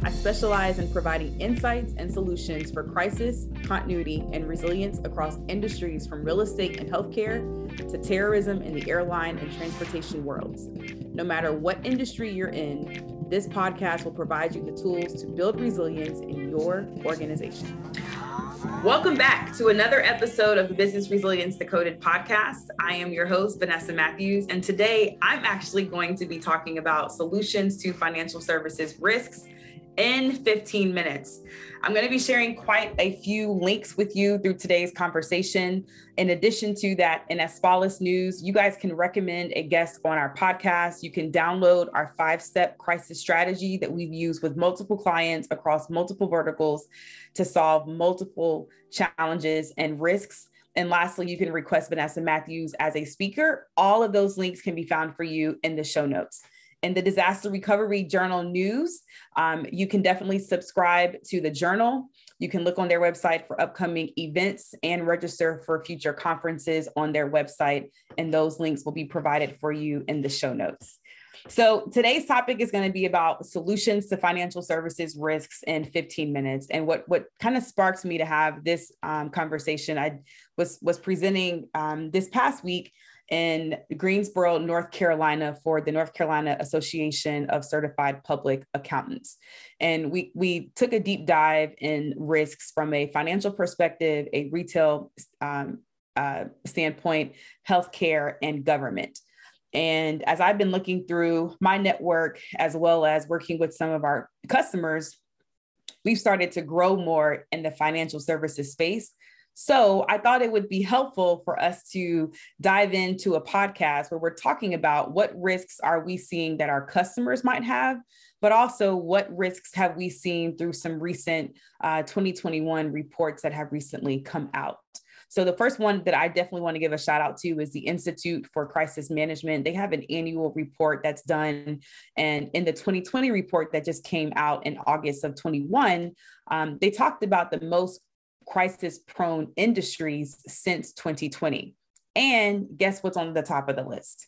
I specialize in providing insights and solutions for crisis, continuity, and resilience across industries from real estate and healthcare to terrorism in the airline and transportation worlds. No matter what industry you're in, this podcast will provide you the tools to build resilience in your organization. Welcome back to another episode of the Business Resilience Decoded podcast. I am your host, Vanessa Matthews, and today I'm actually going to be talking about solutions to financial services risks in 15 minutes. I'm going to be sharing quite a few links with you through today's conversation. In addition to that, in Asfalis News, you guys can recommend a guest on our podcast. You can download our five step crisis strategy that we've used with multiple clients across multiple verticals to solve multiple challenges and risks. And lastly, you can request Vanessa Matthews as a speaker. All of those links can be found for you in the show notes in the Disaster Recovery Journal news. Um, you can definitely subscribe to the journal. You can look on their website for upcoming events and register for future conferences on their website. And those links will be provided for you in the show notes. So today's topic is going to be about solutions to financial services risks in 15 minutes. And what what kind of sparked me to have this um, conversation, I was was presenting um, this past week in Greensboro, North Carolina for the North Carolina Association of Certified Public Accountants. And we, we took a deep dive in risks from a financial perspective, a retail um, uh, standpoint, healthcare, and government. And as I've been looking through my network, as well as working with some of our customers, we've started to grow more in the financial services space so I thought it would be helpful for us to dive into a podcast where we're talking about what risks are we seeing that our customers might have, but also what risks have we seen through some recent uh, 2021 reports that have recently come out. So the first one that I definitely want to give a shout out to is the Institute for Crisis Management. They have an annual report that's done. And in the 2020 report that just came out in August of 21, um, they talked about the most crisis prone industries since 2020. And guess what's on the top of the list?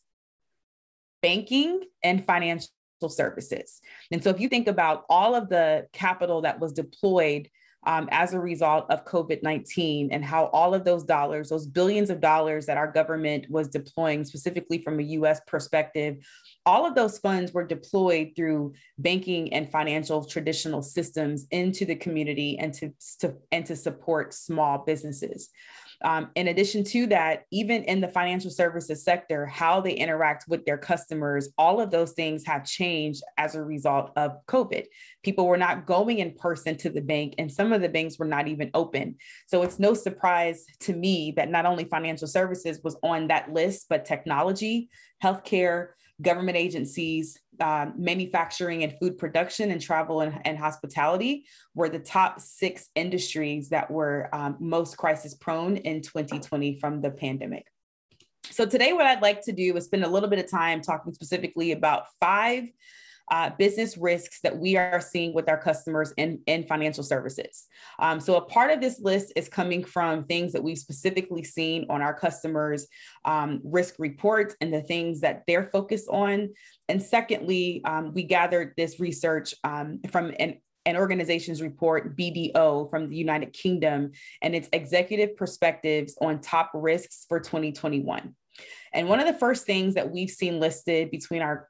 Banking and financial services. And so if you think about all of the capital that was deployed um, as a result of COVID 19 and how all of those dollars, those billions of dollars that our government was deploying, specifically from a US perspective, all of those funds were deployed through banking and financial traditional systems into the community and to, to and to support small businesses. Um, in addition to that, even in the financial services sector, how they interact with their customers, all of those things have changed as a result of COVID. People were not going in person to the bank, and some of the banks were not even open. So it's no surprise to me that not only financial services was on that list, but technology, healthcare, government agencies, um, manufacturing and food production, and travel and, and, hospitality were the top six industries that were um, most crisis prone in 2020 from the pandemic. So, today, what I'd like to do is spend a little bit of time talking specifically about five uh, business risks that we are seeing with our customers in, in financial services. Um, so, a part of this list is coming from things that we've specifically seen on our customers' um, risk reports and the things that they're focused on. And secondly, um, we gathered this research um, from an an organization's report, BDO, from the United Kingdom, and its executive perspectives on top risks for 2021. And one of the first things that we've seen listed between our,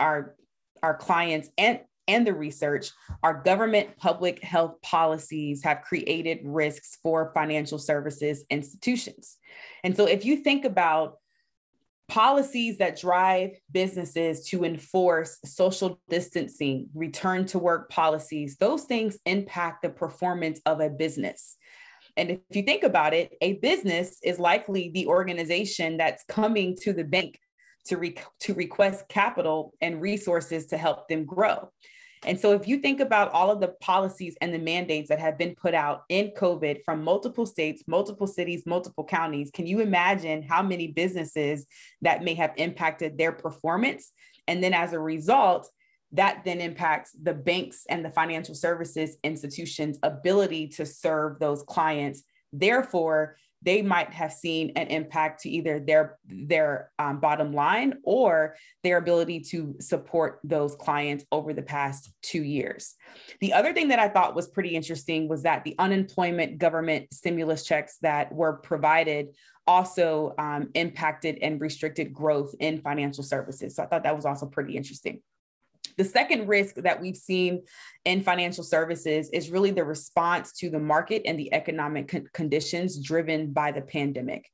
our our clients and and the research, our government public health policies have created risks for financial services institutions. And so, if you think about policies that drive businesses to enforce social distancing, return to work policies, those things impact the performance of a business. And if you think about it, a business is likely the organization that's coming to the bank to, re- to request capital and resources to help them grow. And so, if you think about all of the policies and the mandates that have been put out in COVID from multiple states, multiple cities, multiple counties, can you imagine how many businesses that may have impacted their performance? And then, as a result, that then impacts the banks and the financial services institutions' ability to serve those clients. Therefore, they might have seen an impact to either their their um, bottom line or their ability to support those clients over the past two years. The other thing that I thought was pretty interesting was that the unemployment government stimulus checks that were provided also um, impacted and restricted growth in financial services. So I thought that was also pretty interesting. The second risk that we've seen in financial services is really the response to the market and the economic con- conditions driven by the pandemic.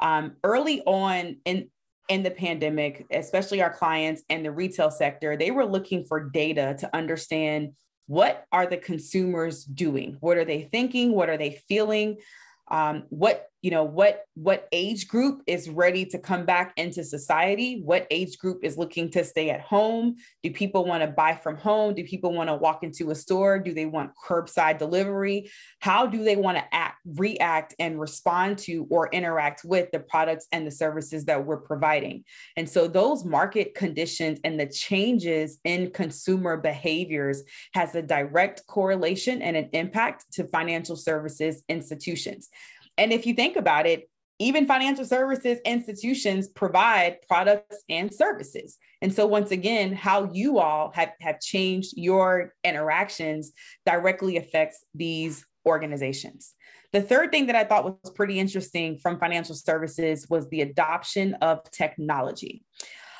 Um, early on in in the pandemic, especially our clients and the retail sector, they were looking for data to understand what are the consumers doing? What are they thinking? What are they feeling? um, what you know what what age group is ready to come back into society? What age group is looking to stay at home? Do people want to buy from home? Do people want to walk into a store? Do they want curbside delivery? How do they want to act react and respond to or interact with the products and the services that we're providing? And so those market conditions and the changes in consumer behaviors has a direct correlation and an impact to financial services institutions and if you think about it, even financial services institutions provide products and services. And so, once again, how you all have, have changed your interactions directly affects these organizations. The third thing that I thought was pretty interesting from financial services was the adoption of technology.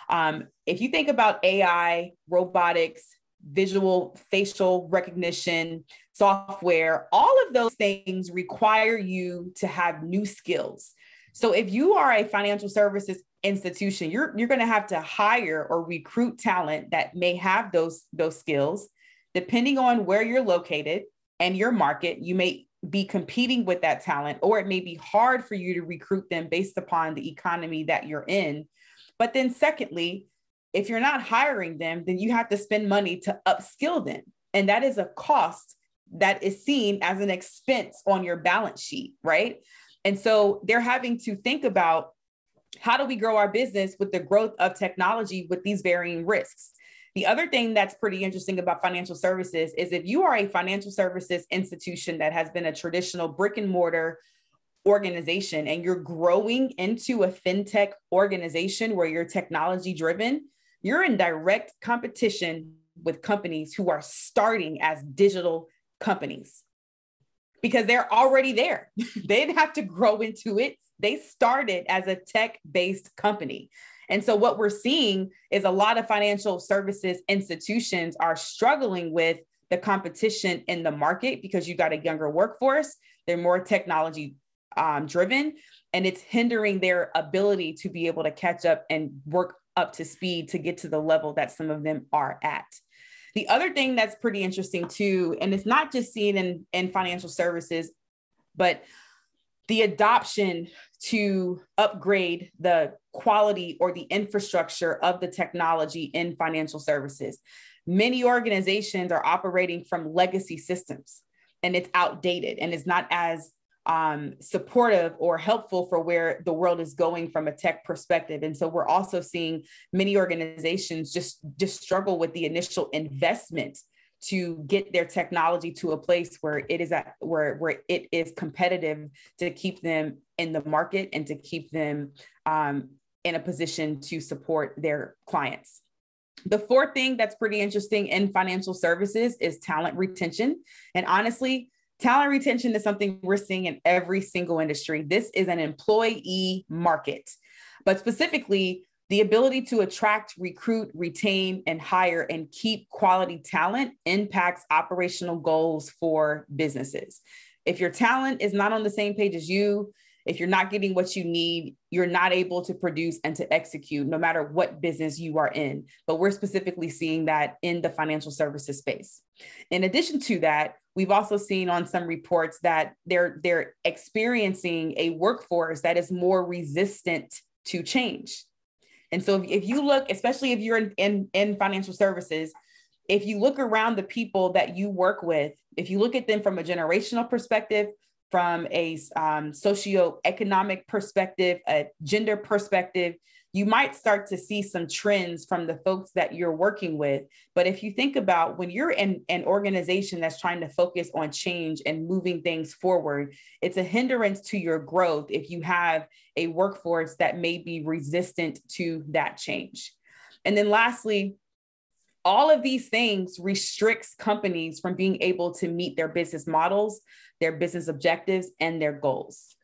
Um, if you think about AI, robotics, visual facial recognition, software, all of those things require you to have new skills. So if you are a financial services institution, you're, you're going to have to hire or recruit talent that may have those, those skills. Depending on where you're located and your market, you may be competing with that talent, or it may be hard for you to recruit them based upon the economy that you're in. But then, secondly, if you're not hiring them, then you have to spend money to upskill them. And that is a cost that is seen as an expense on your balance sheet, right? And so they're having to think about how do we grow our business with the growth of technology with these varying risks. The other thing that's pretty interesting about financial services is if you are a financial services institution that has been a traditional brick and mortar organization and you're growing into a fintech organization where you're technology driven, you're in direct competition with companies who are starting as digital companies because they're already there. they didn't have to grow into it. They started as a tech based company. And so, what we're seeing is a lot of financial services institutions are struggling with the competition in the market because you got a younger workforce, they're more technology um, driven, and it's hindering their ability to be able to catch up and work up to speed to get to the level that some of them are at. The other thing that's pretty interesting too, and it's not just seen in, in financial services, but the adoption to upgrade the quality or the infrastructure of the technology in financial services. Many organizations are operating from legacy systems and it's outdated and it's not as um, supportive or helpful for where the world is going from a tech perspective. And so we're also seeing many organizations just, just struggle with the initial investment to get their technology to a place where it is at where, where it is competitive to keep them in the market and to keep them um, in a position to support their clients. The fourth thing that's pretty interesting in financial services is talent retention. And honestly, Talent retention is something we're seeing in every single industry. This is an employee market, but specifically, the ability to attract, recruit, retain, and hire and keep quality talent impacts operational goals for businesses. If your talent is not on the same page as you, if you're not getting what you need, you're not able to produce and to execute no matter what business you are in. But we're specifically seeing that in the financial services space. In addition to that, we've also seen on some reports that they're they're experiencing a workforce that is more resistant to change. And so if, if you look, especially if you're in, in, in financial services, if you look around the people that you work with, if you look at them from a generational perspective, from a um, socioeconomic perspective, a gender perspective, you might start to see some trends from the folks that you're working with. But if you think about when you're in an organization that's trying to focus on change and moving things forward, it's a hindrance to your growth if you have a workforce that may be resistant to that change. And then lastly, all of these things restricts companies from being able to meet their business models, their business objectives, and their goals.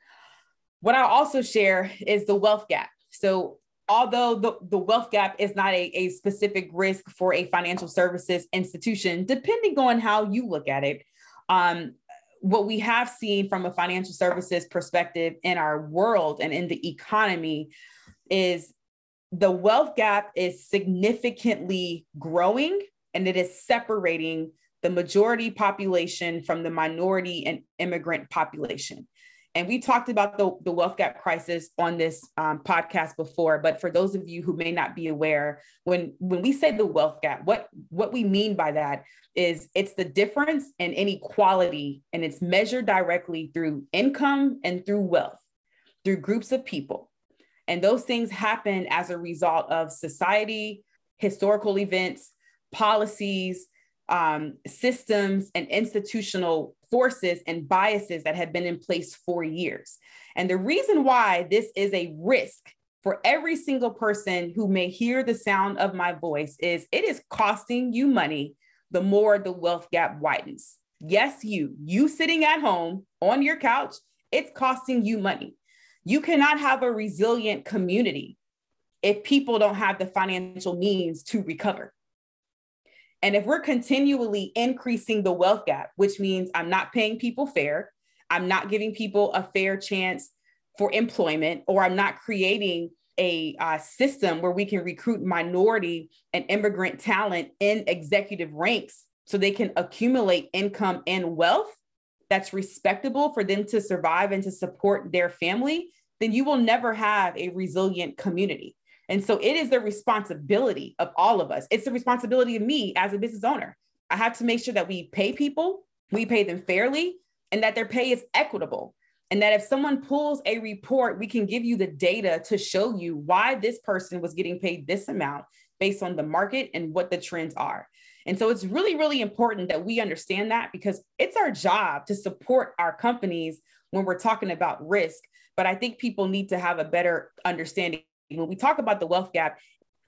What I also share is the wealth gap. So although the, the wealth gap is not a, a specific risk for a financial services institution, depending on how you look at it, um, what we have seen from a financial services perspective in our world and in the economy is the wealth gap is significantly growing and it is separating the majority population from the minority and immigrant population. And we talked about the, the wealth gap crisis on this um, podcast before, but for those of you who may not be aware, when, when we say the wealth gap, what, what we mean by that is it's the difference in inequality and it's measured directly through income and through wealth, through groups of people. And those things happen as a result of society, historical events, policies, um, systems, and institutional forces and biases that have been in place for years. And the reason why this is a risk for every single person who may hear the sound of my voice is it is costing you money the more the wealth gap widens. Yes, you, you sitting at home on your couch, it's costing you money. You cannot have a resilient community if people don't have the financial means to recover. And if we're continually increasing the wealth gap, which means I'm not paying people fair, I'm not giving people a fair chance for employment, or I'm not creating a uh, system where we can recruit minority and immigrant talent in executive ranks so they can accumulate income and wealth, that's respectable for them to survive and to support their family, then you will never have a resilient community. And so it is the responsibility of all of us. It's the responsibility of me as a business owner. I have to make sure that we pay people, we pay them fairly, and that their pay is equitable. And that if someone pulls a report, we can give you the data to show you why this person was getting paid this amount based on the market and what the trends are. And so it's really, really important that we understand that because it's our job to support our companies when we're talking about risk. But I think people need to have a better understanding. When we talk about the wealth gap,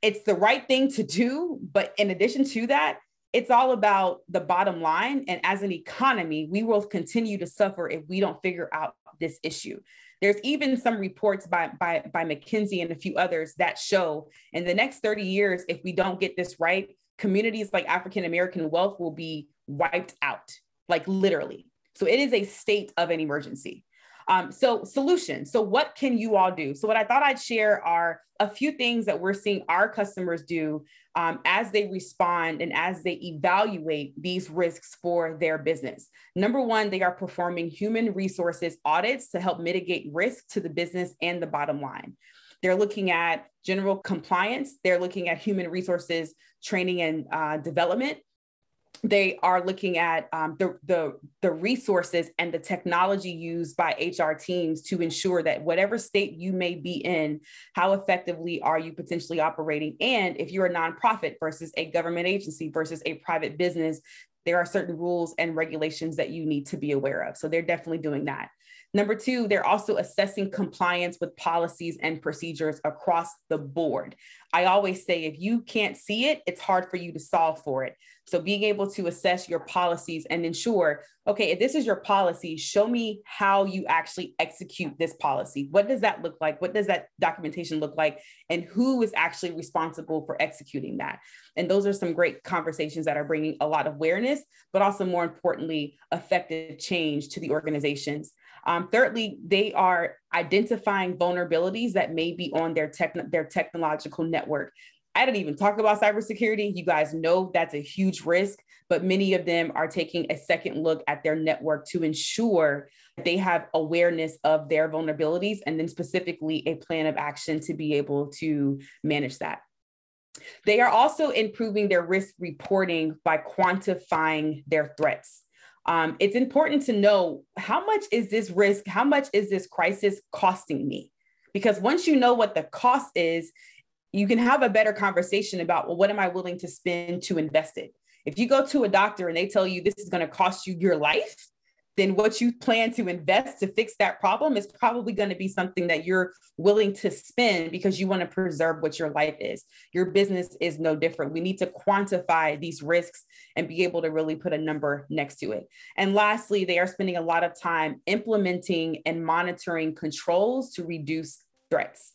it's the right thing to do. But in addition to that, it's all about the bottom line. And as an economy, we will continue to suffer if we don't figure out this issue. There's even some reports by, by, by McKinsey and a few others that show in the next 30 years, if we don't get this right, communities like African American wealth will be wiped out, like literally. So it is a state of an emergency. Um, so solutions. So what can you all do? So what I thought I'd share are a few things that we're seeing our customers do um, as they respond and as they evaluate these risks for their business. Number one, they are performing human resources audits to help mitigate risk to the business and the bottom line. They're looking at general compliance. They're looking at human resources training and uh, development. They are looking at um, the, the, the resources and the technology used by HR teams to ensure that whatever state you may be in, how effectively are you potentially operating? And if you're a nonprofit versus a government agency versus a private business, there are certain rules and regulations that you need to be aware of. So they're definitely doing that. Number two, they're also assessing compliance with policies and procedures across the board. I always say if you can't see it, it's hard for you to solve for it. So being able to assess your policies and ensure, okay, if this is your policy, show me how you actually execute this policy. What does that look like? What does that documentation look like? And who is actually responsible for executing that? And those are some great conversations that are bringing a lot of awareness, but also more importantly, effective change to the organizations. Um, thirdly, they are identifying vulnerabilities that may be on their, tech, their technological network. I didn't even talk about cybersecurity. You guys know that's a huge risk, but many of them are taking a second look at their network to ensure they have awareness of their vulnerabilities and then specifically a plan of action to be able to manage that. They are also improving their risk reporting by quantifying their threats. Um, it's important to know how much is this risk, how much is this crisis costing me? Because once you know what the cost is, you can have a better conversation about, well, what am I willing to spend to invest it? If you go to a doctor and they tell you this is going to cost you your life, then what you plan to invest to fix that problem is probably going to be something that you're willing to spend because you want to preserve what your life is. Your business is no different. We need to quantify these risks and be able to really put a number next to it. And lastly, they are spending a lot of time implementing and monitoring controls to reduce threats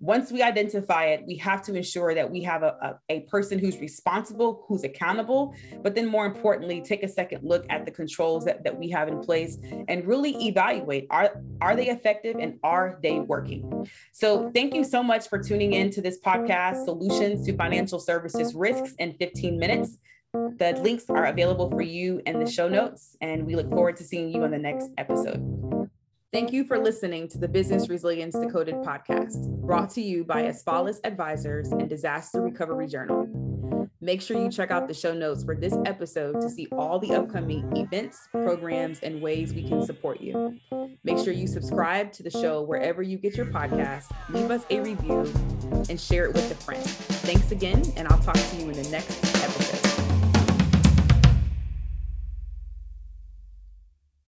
once we identify it, we have to ensure that we have a, a, a, person who's responsible, who's accountable, but then more importantly, take a second look at the controls that, that we have in place and really evaluate are, are they effective and are they working? So thank you so much for tuning in to this podcast, Solutions to Financial Services Risks in 15 Minutes. The links are available for you in the show notes, and we look forward to seeing you on the next episode. Thank you for listening to the Business Resilience Decoded podcast, brought to you by Asfalis Advisors and Disaster Recovery Journal. Make sure you check out the show notes for this episode to see all the upcoming events, programs, and ways we can support you. Make sure you subscribe to the show wherever you get your podcast, leave us a review, and share it with a friend. Thanks again, and I'll talk to you in the next episode.